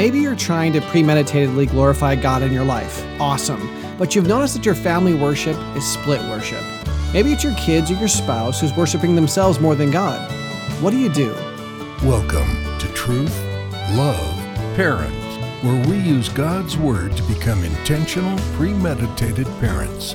Maybe you're trying to premeditatedly glorify God in your life. Awesome. But you've noticed that your family worship is split worship. Maybe it's your kids or your spouse who's worshiping themselves more than God. What do you do? Welcome to Truth, Love, Parents, where we use God's Word to become intentional, premeditated parents.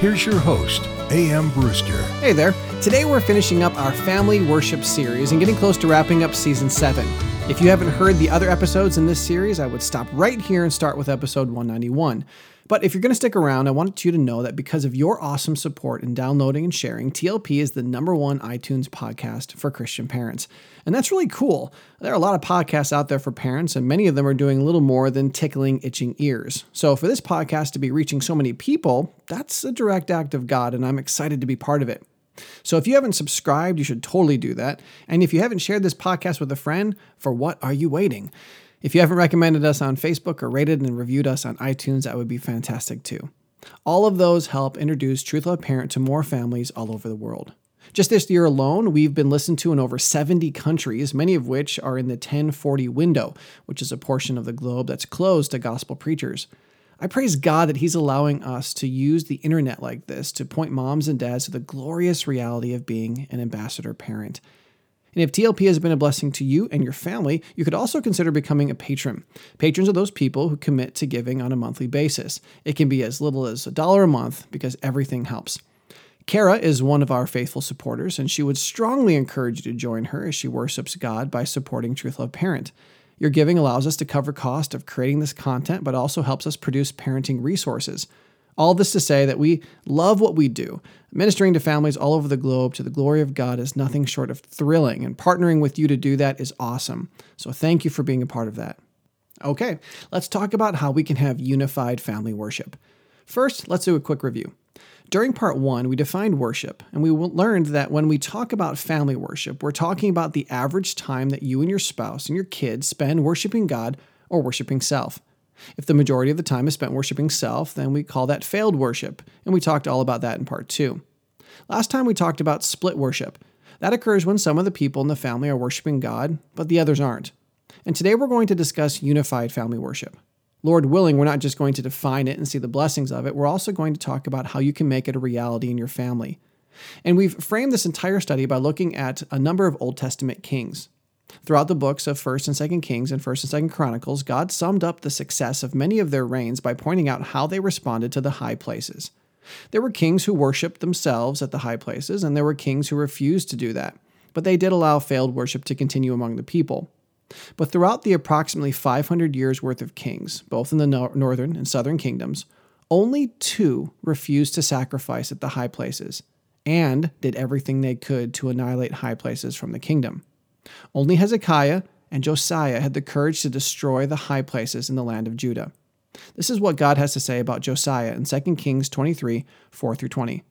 Here's your host, A.M. Brewster. Hey there. Today we're finishing up our family worship series and getting close to wrapping up season 7. If you haven't heard the other episodes in this series, I would stop right here and start with episode 191. But if you're going to stick around, I want you to know that because of your awesome support in downloading and sharing, TLP is the number one iTunes podcast for Christian parents. And that's really cool. There are a lot of podcasts out there for parents, and many of them are doing little more than tickling itching ears. So for this podcast to be reaching so many people, that's a direct act of God, and I'm excited to be part of it. So if you haven't subscribed, you should totally do that. And if you haven't shared this podcast with a friend, for what are you waiting? If you haven't recommended us on Facebook or rated and reviewed us on iTunes, that would be fantastic too. All of those help introduce Truth Love Parent to more families all over the world. Just this year alone, we've been listened to in over 70 countries, many of which are in the 1040 window, which is a portion of the globe that's closed to gospel preachers. I praise God that He's allowing us to use the internet like this to point moms and dads to the glorious reality of being an ambassador parent. And if TLP has been a blessing to you and your family, you could also consider becoming a patron. Patrons are those people who commit to giving on a monthly basis. It can be as little as a dollar a month because everything helps. Kara is one of our faithful supporters, and she would strongly encourage you to join her as she worships God by supporting Truth Love Parent. Your giving allows us to cover cost of creating this content, but also helps us produce parenting resources. All this to say that we love what we do. Ministering to families all over the globe to the glory of God is nothing short of thrilling, and partnering with you to do that is awesome. So thank you for being a part of that. Okay, let's talk about how we can have unified family worship. First, let's do a quick review. During part one, we defined worship, and we learned that when we talk about family worship, we're talking about the average time that you and your spouse and your kids spend worshiping God or worshiping self. If the majority of the time is spent worshiping self, then we call that failed worship, and we talked all about that in part two. Last time we talked about split worship. That occurs when some of the people in the family are worshiping God, but the others aren't. And today we're going to discuss unified family worship. Lord willing, we're not just going to define it and see the blessings of it, we're also going to talk about how you can make it a reality in your family. And we've framed this entire study by looking at a number of Old Testament kings. Throughout the books of 1st and 2nd Kings and 1st and 2nd Chronicles, God summed up the success of many of their reigns by pointing out how they responded to the high places. There were kings who worshiped themselves at the high places, and there were kings who refused to do that, but they did allow failed worship to continue among the people. But throughout the approximately 500 years worth of kings, both in the northern and southern kingdoms, only two refused to sacrifice at the high places and did everything they could to annihilate high places from the kingdom. Only Hezekiah and Josiah had the courage to destroy the high places in the land of Judah. This is what God has to say about Josiah in 2 Kings 23 4 through 20.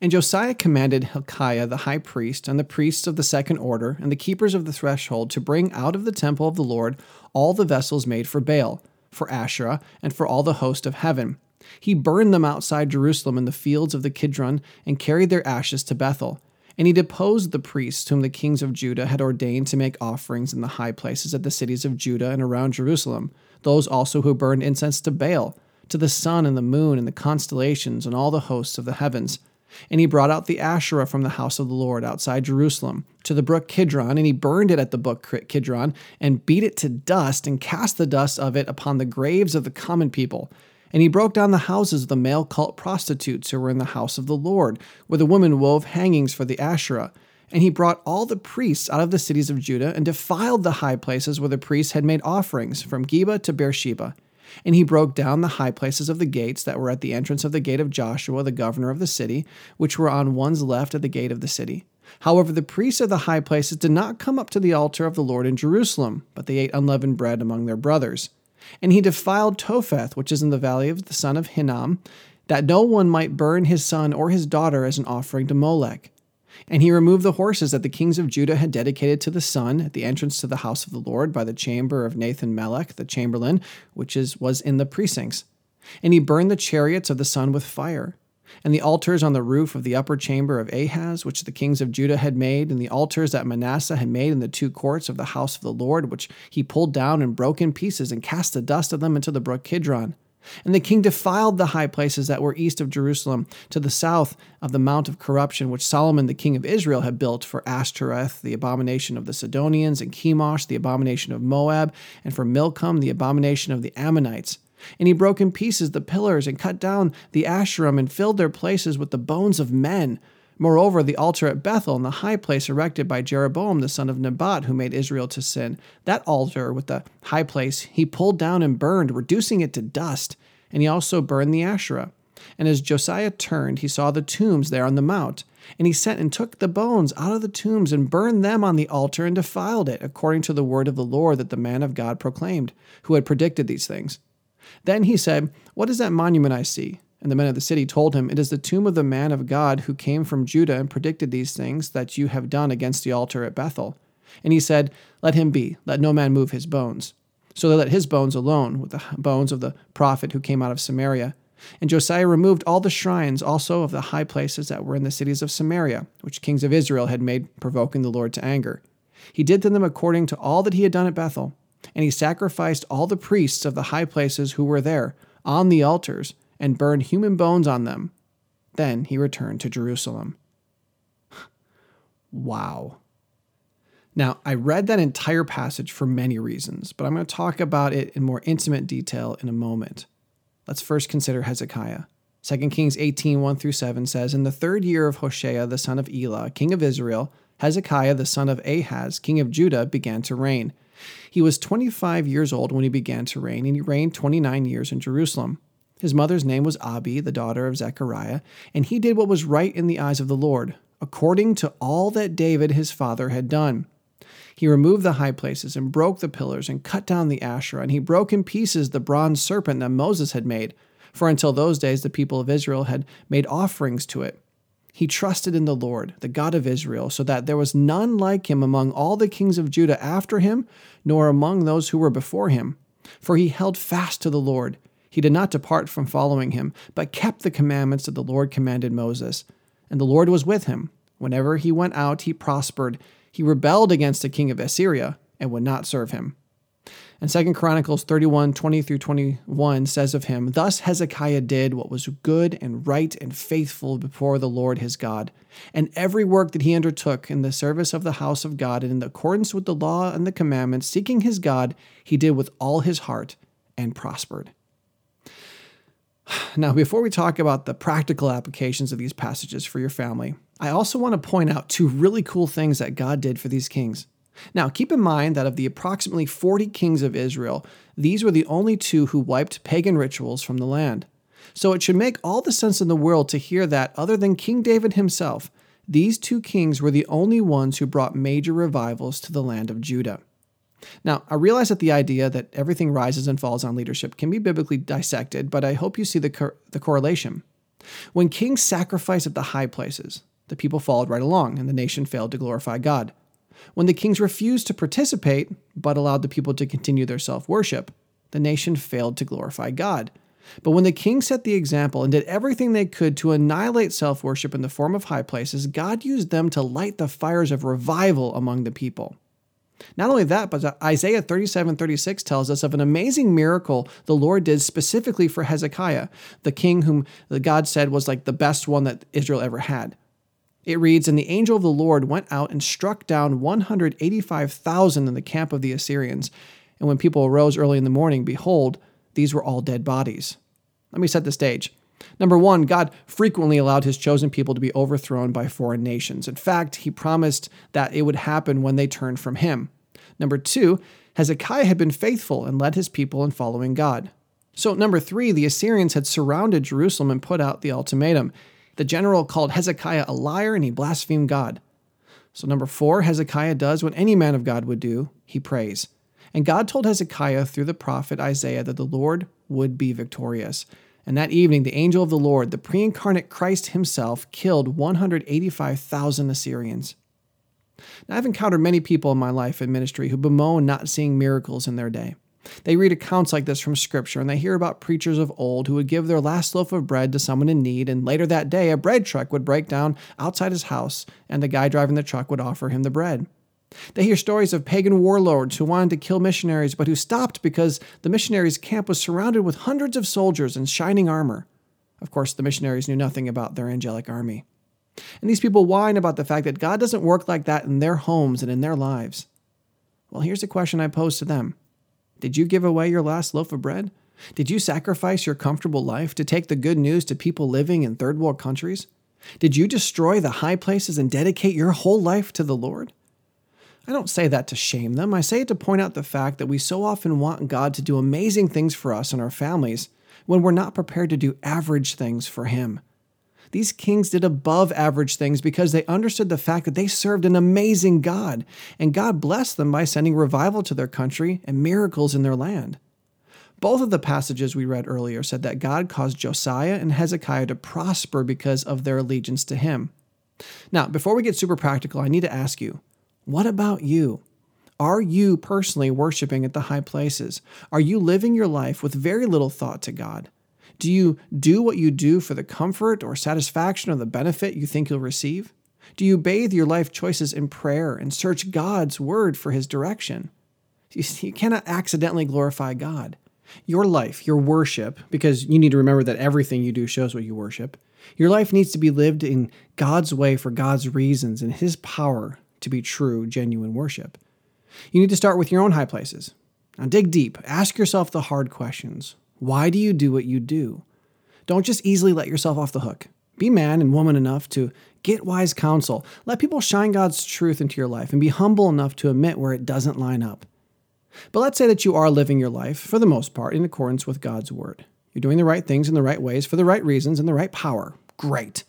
And Josiah commanded Hilkiah the high priest, and the priests of the second order, and the keepers of the threshold to bring out of the temple of the Lord all the vessels made for Baal, for Asherah, and for all the host of heaven. He burned them outside Jerusalem in the fields of the Kidron, and carried their ashes to Bethel. And he deposed the priests whom the kings of Judah had ordained to make offerings in the high places at the cities of Judah and around Jerusalem, those also who burned incense to Baal, to the sun and the moon and the constellations and all the hosts of the heavens. And he brought out the Asherah from the house of the Lord outside Jerusalem to the brook Kidron, and he burned it at the brook Kidron, and beat it to dust, and cast the dust of it upon the graves of the common people. And he broke down the houses of the male cult prostitutes who were in the house of the Lord, where the women wove hangings for the Asherah. And he brought all the priests out of the cities of Judah, and defiled the high places where the priests had made offerings, from Geba to Beersheba. And he broke down the high places of the gates that were at the entrance of the gate of Joshua, the governor of the city, which were on one's left at the gate of the city. However, the priests of the high places did not come up to the altar of the Lord in Jerusalem, but they ate unleavened bread among their brothers. And he defiled Topheth, which is in the valley of the son of Hinnom, that no one might burn his son or his daughter as an offering to Molech. And he removed the horses that the kings of Judah had dedicated to the sun at the entrance to the house of the Lord by the chamber of Nathan Melech, the chamberlain, which is, was in the precincts. And he burned the chariots of the sun with fire. And the altars on the roof of the upper chamber of Ahaz, which the kings of Judah had made, and the altars that Manasseh had made in the two courts of the house of the Lord, which he pulled down and broke in pieces and cast the dust of them into the brook Kidron. And the king defiled the high places that were east of Jerusalem, to the south of the Mount of Corruption, which Solomon the king of Israel had built for Ashtoreth, the abomination of the Sidonians, and Chemosh, the abomination of Moab, and for Milcom, the abomination of the Ammonites. And he broke in pieces the pillars, and cut down the Asherim, and filled their places with the bones of men. Moreover, the altar at Bethel and the high place erected by Jeroboam the son of Nebat, who made Israel to sin, that altar with the high place he pulled down and burned, reducing it to dust. And he also burned the Asherah. And as Josiah turned, he saw the tombs there on the mount. And he sent and took the bones out of the tombs and burned them on the altar and defiled it, according to the word of the Lord that the man of God proclaimed, who had predicted these things. Then he said, What is that monument I see? And the men of the city told him, It is the tomb of the man of God who came from Judah and predicted these things that you have done against the altar at Bethel. And he said, Let him be, let no man move his bones. So they let his bones alone, with the bones of the prophet who came out of Samaria. And Josiah removed all the shrines also of the high places that were in the cities of Samaria, which kings of Israel had made, provoking the Lord to anger. He did to them according to all that he had done at Bethel. And he sacrificed all the priests of the high places who were there on the altars and burned human bones on them. Then he returned to Jerusalem. wow. Now, I read that entire passage for many reasons, but I'm going to talk about it in more intimate detail in a moment. Let's first consider Hezekiah. 2 Kings 18 1 through 7 says, In the third year of Hoshea, the son of Elah, king of Israel, Hezekiah, the son of Ahaz, king of Judah, began to reign. He was 25 years old when he began to reign, and he reigned 29 years in Jerusalem. His mother's name was Abi, the daughter of Zechariah, and he did what was right in the eyes of the Lord, according to all that David his father had done. He removed the high places and broke the pillars and cut down the Asherah, and he broke in pieces the bronze serpent that Moses had made, for until those days the people of Israel had made offerings to it. He trusted in the Lord, the God of Israel, so that there was none like him among all the kings of Judah after him, nor among those who were before him. For he held fast to the Lord he did not depart from following him, but kept the commandments that the Lord commanded Moses. And the Lord was with him. Whenever he went out, he prospered. He rebelled against the king of Assyria and would not serve him. And 2 Chronicles 31 20 through 21 says of him, Thus Hezekiah did what was good and right and faithful before the Lord his God. And every work that he undertook in the service of the house of God and in accordance with the law and the commandments, seeking his God, he did with all his heart and prospered. Now, before we talk about the practical applications of these passages for your family, I also want to point out two really cool things that God did for these kings. Now, keep in mind that of the approximately 40 kings of Israel, these were the only two who wiped pagan rituals from the land. So it should make all the sense in the world to hear that, other than King David himself, these two kings were the only ones who brought major revivals to the land of Judah. Now, I realize that the idea that everything rises and falls on leadership can be biblically dissected, but I hope you see the, cor- the correlation. When kings sacrificed at the high places, the people followed right along, and the nation failed to glorify God. When the kings refused to participate, but allowed the people to continue their self worship, the nation failed to glorify God. But when the king set the example and did everything they could to annihilate self worship in the form of high places, God used them to light the fires of revival among the people. Not only that, but Isaiah 37 36 tells us of an amazing miracle the Lord did specifically for Hezekiah, the king whom God said was like the best one that Israel ever had. It reads, And the angel of the Lord went out and struck down 185,000 in the camp of the Assyrians. And when people arose early in the morning, behold, these were all dead bodies. Let me set the stage. Number one, God frequently allowed his chosen people to be overthrown by foreign nations. In fact, he promised that it would happen when they turned from him. Number two, Hezekiah had been faithful and led his people in following God. So, number three, the Assyrians had surrounded Jerusalem and put out the ultimatum. The general called Hezekiah a liar and he blasphemed God. So, number four, Hezekiah does what any man of God would do he prays. And God told Hezekiah through the prophet Isaiah that the Lord would be victorious. And that evening, the angel of the Lord, the pre incarnate Christ himself, killed 185,000 Assyrians. Now, I've encountered many people in my life and ministry who bemoan not seeing miracles in their day. They read accounts like this from Scripture and they hear about preachers of old who would give their last loaf of bread to someone in need, and later that day, a bread truck would break down outside his house, and the guy driving the truck would offer him the bread. They hear stories of pagan warlords who wanted to kill missionaries but who stopped because the missionaries' camp was surrounded with hundreds of soldiers in shining armor. Of course, the missionaries knew nothing about their angelic army. And these people whine about the fact that God doesn't work like that in their homes and in their lives. Well, here's a question I pose to them Did you give away your last loaf of bread? Did you sacrifice your comfortable life to take the good news to people living in third world countries? Did you destroy the high places and dedicate your whole life to the Lord? I don't say that to shame them. I say it to point out the fact that we so often want God to do amazing things for us and our families when we're not prepared to do average things for Him. These kings did above average things because they understood the fact that they served an amazing God, and God blessed them by sending revival to their country and miracles in their land. Both of the passages we read earlier said that God caused Josiah and Hezekiah to prosper because of their allegiance to Him. Now, before we get super practical, I need to ask you what about you? Are you personally worshiping at the high places? Are you living your life with very little thought to God? Do you do what you do for the comfort or satisfaction or the benefit you think you'll receive? Do you bathe your life choices in prayer and search God's word for his direction? You, cannot accidentally glorify God. Your life, your worship, because you need to remember that everything you do shows what you worship, your life needs to be lived in God's way for God's reasons and his power to be true, genuine worship. You need to start with your own high places. Now dig deep. Ask yourself the hard questions. Why do you do what you do? Don't just easily let yourself off the hook. Be man and woman enough to get wise counsel. Let people shine God's truth into your life and be humble enough to admit where it doesn't line up. But let's say that you are living your life, for the most part, in accordance with God's word. You're doing the right things in the right ways for the right reasons and the right power. Great.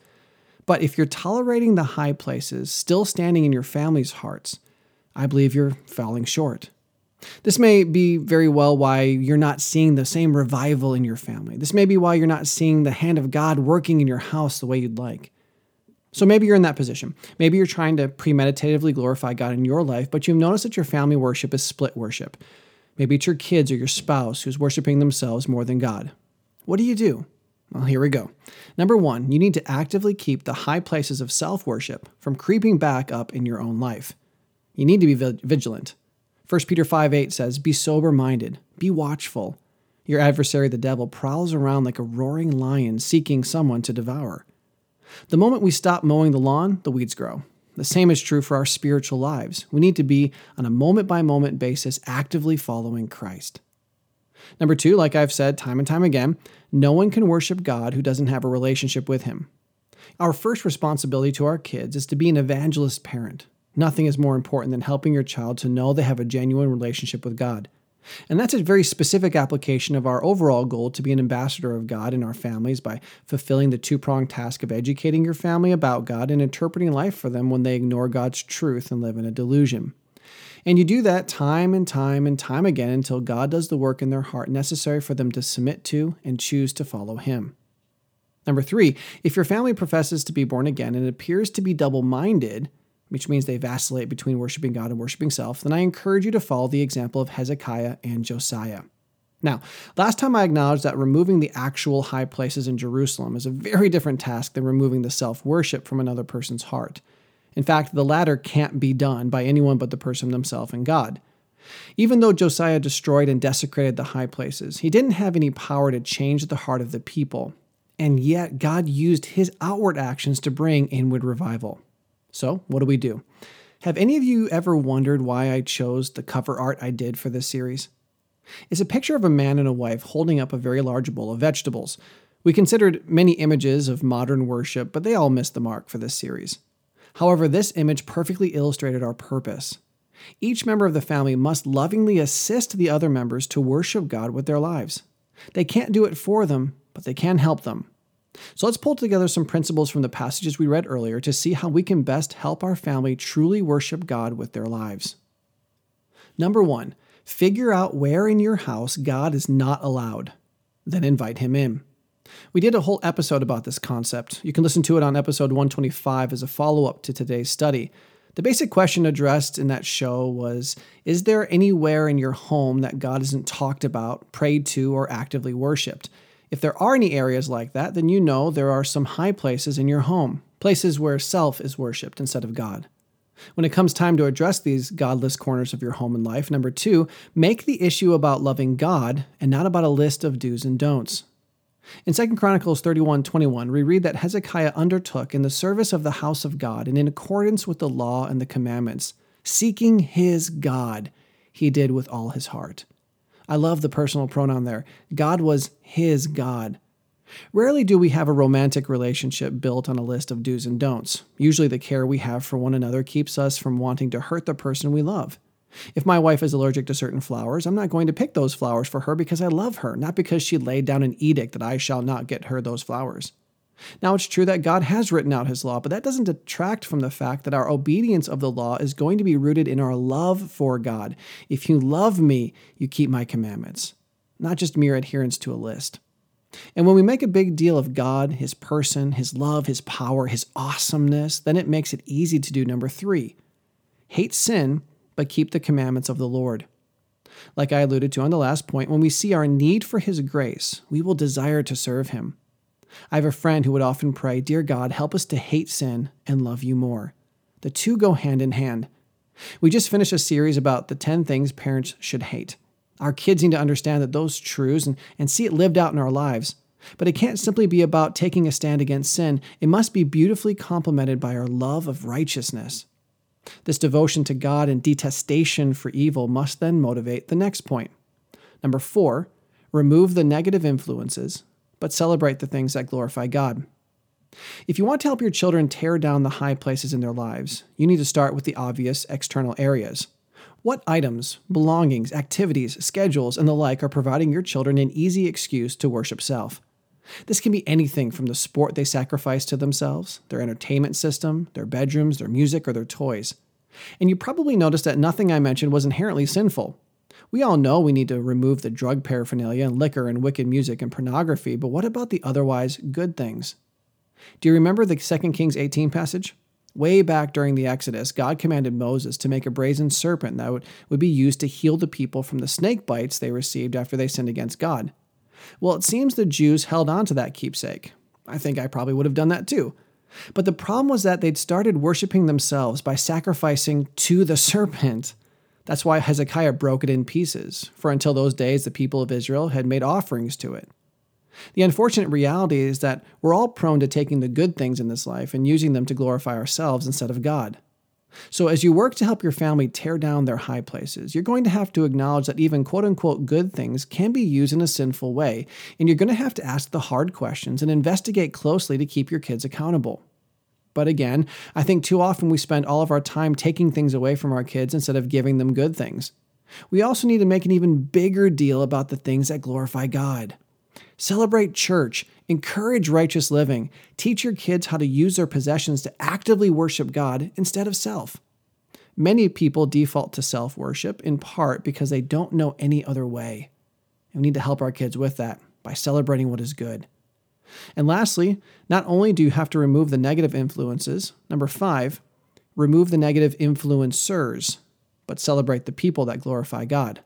But if you're tolerating the high places still standing in your family's hearts, I believe you're falling short. This may be very well why you're not seeing the same revival in your family. This may be why you're not seeing the hand of God working in your house the way you'd like. So maybe you're in that position. Maybe you're trying to premeditatively glorify God in your life, but you've noticed that your family worship is split worship. Maybe it's your kids or your spouse who's worshiping themselves more than God. What do you do? Well, here we go. Number one, you need to actively keep the high places of self worship from creeping back up in your own life. You need to be vigilant. 1 Peter 5 8 says, Be sober minded, be watchful. Your adversary, the devil, prowls around like a roaring lion seeking someone to devour. The moment we stop mowing the lawn, the weeds grow. The same is true for our spiritual lives. We need to be, on a moment by moment basis, actively following Christ. Number two, like I've said time and time again, no one can worship God who doesn't have a relationship with Him. Our first responsibility to our kids is to be an evangelist parent. Nothing is more important than helping your child to know they have a genuine relationship with God. And that's a very specific application of our overall goal to be an ambassador of God in our families by fulfilling the two pronged task of educating your family about God and interpreting life for them when they ignore God's truth and live in a delusion. And you do that time and time and time again until God does the work in their heart necessary for them to submit to and choose to follow Him. Number three, if your family professes to be born again and appears to be double minded, which means they vacillate between worshiping God and worshiping self, then I encourage you to follow the example of Hezekiah and Josiah. Now, last time I acknowledged that removing the actual high places in Jerusalem is a very different task than removing the self worship from another person's heart. In fact, the latter can't be done by anyone but the person themselves and God. Even though Josiah destroyed and desecrated the high places, he didn't have any power to change the heart of the people. And yet, God used his outward actions to bring inward revival. So, what do we do? Have any of you ever wondered why I chose the cover art I did for this series? It's a picture of a man and a wife holding up a very large bowl of vegetables. We considered many images of modern worship, but they all missed the mark for this series. However, this image perfectly illustrated our purpose. Each member of the family must lovingly assist the other members to worship God with their lives. They can't do it for them, but they can help them. So let's pull together some principles from the passages we read earlier to see how we can best help our family truly worship God with their lives. Number one, figure out where in your house God is not allowed, then invite Him in. We did a whole episode about this concept. You can listen to it on episode 125 as a follow up to today's study. The basic question addressed in that show was Is there anywhere in your home that God isn't talked about, prayed to, or actively worshiped? If there are any areas like that, then you know there are some high places in your home, places where self is worshiped instead of God. When it comes time to address these godless corners of your home and life, number two, make the issue about loving God and not about a list of do's and don'ts. In 2 Chronicles 31:21, we read that Hezekiah undertook in the service of the house of God and in accordance with the law and the commandments, seeking his God, he did with all his heart. I love the personal pronoun there. God was his God. Rarely do we have a romantic relationship built on a list of do's and don'ts. Usually, the care we have for one another keeps us from wanting to hurt the person we love. If my wife is allergic to certain flowers, I'm not going to pick those flowers for her because I love her, not because she laid down an edict that I shall not get her those flowers. Now, it's true that God has written out his law, but that doesn't detract from the fact that our obedience of the law is going to be rooted in our love for God. If you love me, you keep my commandments, not just mere adherence to a list. And when we make a big deal of God, His person, His love, His power, His awesomeness, then it makes it easy to do number three hate sin, but keep the commandments of the Lord. Like I alluded to on the last point, when we see our need for His grace, we will desire to serve Him. I have a friend who would often pray, Dear God, help us to hate sin and love you more. The two go hand in hand. We just finished a series about the 10 things parents should hate. Our kids need to understand that those truths and, and see it lived out in our lives. But it can't simply be about taking a stand against sin, it must be beautifully complemented by our love of righteousness. This devotion to God and detestation for evil must then motivate the next point. Number four, remove the negative influences but celebrate the things that glorify God. If you want to help your children tear down the high places in their lives, you need to start with the obvious external areas. What items, belongings, activities, schedules, and the like are providing your children an easy excuse to worship self? This can be anything from the sport they sacrifice to themselves, their entertainment system, their bedrooms, their music, or their toys. And you probably noticed that nothing I mentioned was inherently sinful. We all know we need to remove the drug paraphernalia and liquor and wicked music and pornography, but what about the otherwise good things? Do you remember the 2 Kings 18 passage? Way back during the Exodus, God commanded Moses to make a brazen serpent that would, would be used to heal the people from the snake bites they received after they sinned against God. Well, it seems the Jews held on to that keepsake. I think I probably would have done that too. But the problem was that they'd started worshiping themselves by sacrificing to the serpent. That's why Hezekiah broke it in pieces, for until those days the people of Israel had made offerings to it. The unfortunate reality is that we're all prone to taking the good things in this life and using them to glorify ourselves instead of God. So, as you work to help your family tear down their high places, you're going to have to acknowledge that even quote unquote good things can be used in a sinful way, and you're going to have to ask the hard questions and investigate closely to keep your kids accountable. But again, I think too often we spend all of our time taking things away from our kids instead of giving them good things. We also need to make an even bigger deal about the things that glorify God. Celebrate church, encourage righteous living, teach your kids how to use their possessions to actively worship God instead of self. Many people default to self worship in part because they don't know any other way. We need to help our kids with that by celebrating what is good. And lastly, not only do you have to remove the negative influences, number five, remove the negative influencers, but celebrate the people that glorify God.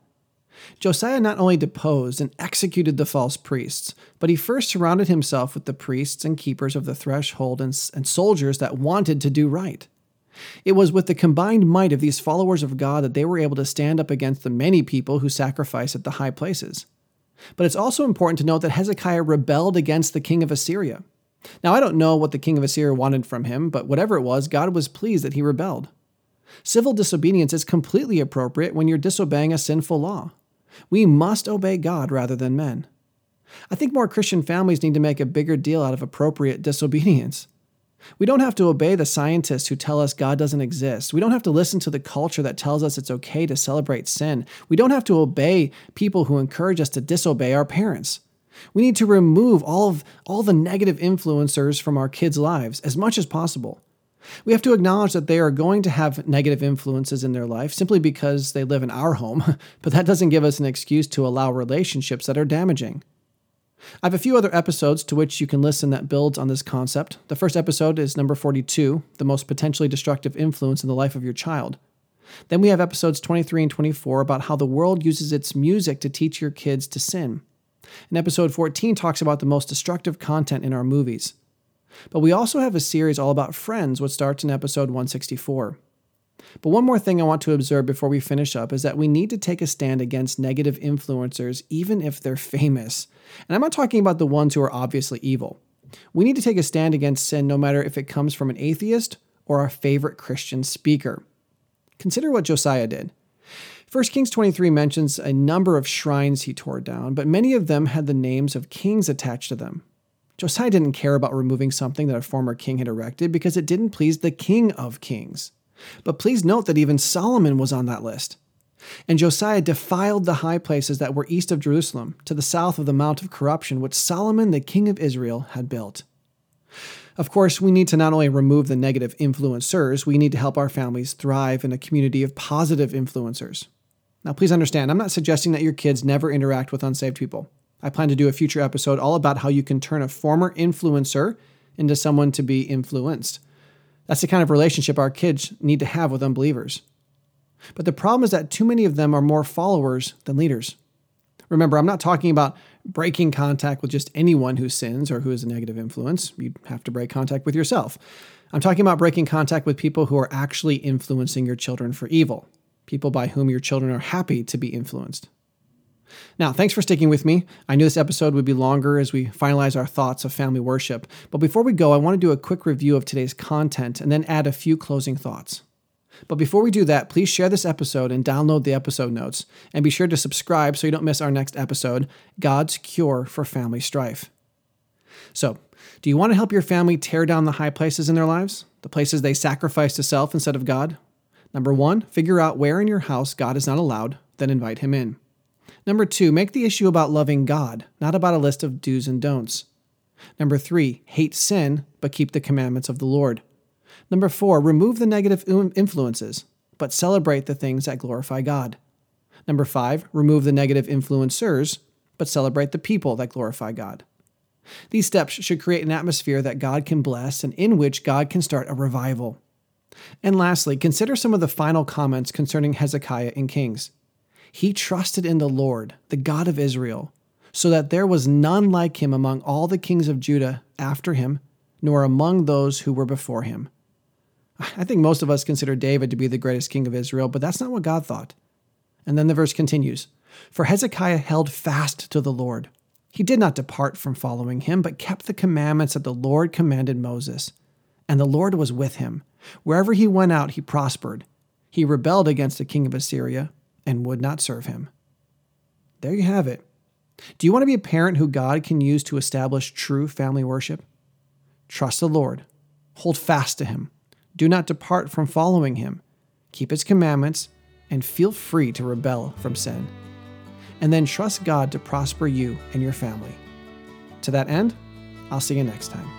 Josiah not only deposed and executed the false priests, but he first surrounded himself with the priests and keepers of the threshold and, and, soldiers that wanted to do right. It was with the combined might of these followers of God that they were able to stand up against the many people who sacrifice at the high places. But it's also important to note that Hezekiah rebelled against the king of Assyria. Now, I don't know what the king of Assyria wanted from him, but whatever it was, God was pleased that he rebelled. Civil disobedience is completely appropriate when you're disobeying a sinful law. We must obey God rather than men. I think more Christian families need to make a bigger deal out of appropriate disobedience. We don't have to obey the scientists who tell us God doesn't exist. We don't have to listen to the culture that tells us it's okay to celebrate sin. We don't have to obey people who encourage us to disobey our parents. We need to remove all of all the negative influencers from our kids' lives as much as possible. We have to acknowledge that they are going to have negative influences in their life simply because they live in our home, but that doesn't give us an excuse to allow relationships that are damaging. I have a few other episodes to which you can listen that builds on this concept. The first episode is number 42, the most potentially destructive influence in the life of your child. Then we have episodes 23 and 24 about how the world uses its music to teach your kids to sin. And episode 14 talks about the most destructive content in our movies. But we also have a series all about friends, which starts in episode 164. But one more thing I want to observe before we finish up is that we need to take a stand against negative influencers, even if they're famous. And I'm not talking about the ones who are obviously evil. We need to take a stand against sin no matter if it comes from an atheist or our favorite Christian speaker. Consider what Josiah did. 1 Kings 23 mentions a number of shrines he tore down, but many of them had the names of kings attached to them. Josiah didn't care about removing something that a former king had erected because it didn't please the king of kings. But please note that even Solomon was on that list. And Josiah defiled the high places that were east of Jerusalem, to the south of the Mount of Corruption, which Solomon, the king of Israel, had built. Of course, we need to not only remove the negative influencers, we need to help our families thrive in a community of positive influencers. Now, please understand, I'm not suggesting that your kids never interact with unsaved people. I plan to do a future episode all about how you can turn a former influencer into someone to be influenced. That's the kind of relationship our kids need to have with unbelievers. But the problem is that too many of them are more followers than leaders. Remember, I'm not talking about breaking contact with just anyone who sins or who is a negative influence. You'd have to break contact with yourself. I'm talking about breaking contact with people who are actually influencing your children for evil, people by whom your children are happy to be influenced. Now, thanks for sticking with me. I knew this episode would be longer as we finalize our thoughts of family worship. But before we go, I want to do a quick review of today's content and then add a few closing thoughts. But before we do that, please share this episode and download the episode notes. And be sure to subscribe so you don't miss our next episode God's Cure for Family Strife. So, do you want to help your family tear down the high places in their lives? The places they sacrifice to self instead of God? Number one, figure out where in your house God is not allowed, then invite him in. Number two, make the issue about loving God, not about a list of do's and don'ts. Number three, hate sin, but keep the commandments of the Lord. Number four, remove the negative influences, but celebrate the things that glorify God. Number five, remove the negative influencers, but celebrate the people that glorify God. These steps should create an atmosphere that God can bless and in which God can start a revival. And lastly, consider some of the final comments concerning Hezekiah in Kings. He trusted in the Lord, the God of Israel, so that there was none like him among all the kings of Judah after him, nor among those who were before him. I think most of us consider David to be the greatest king of Israel, but that's not what God thought. And then the verse continues For Hezekiah held fast to the Lord. He did not depart from following him, but kept the commandments that the Lord commanded Moses. And the Lord was with him. Wherever he went out, he prospered. He rebelled against the king of Assyria and would not serve him. There you have it. Do you want to be a parent who God can use to establish true family worship? Trust the Lord. Hold fast to him. Do not depart from following him. Keep his commandments and feel free to rebel from sin. And then trust God to prosper you and your family. To that end, I'll see you next time.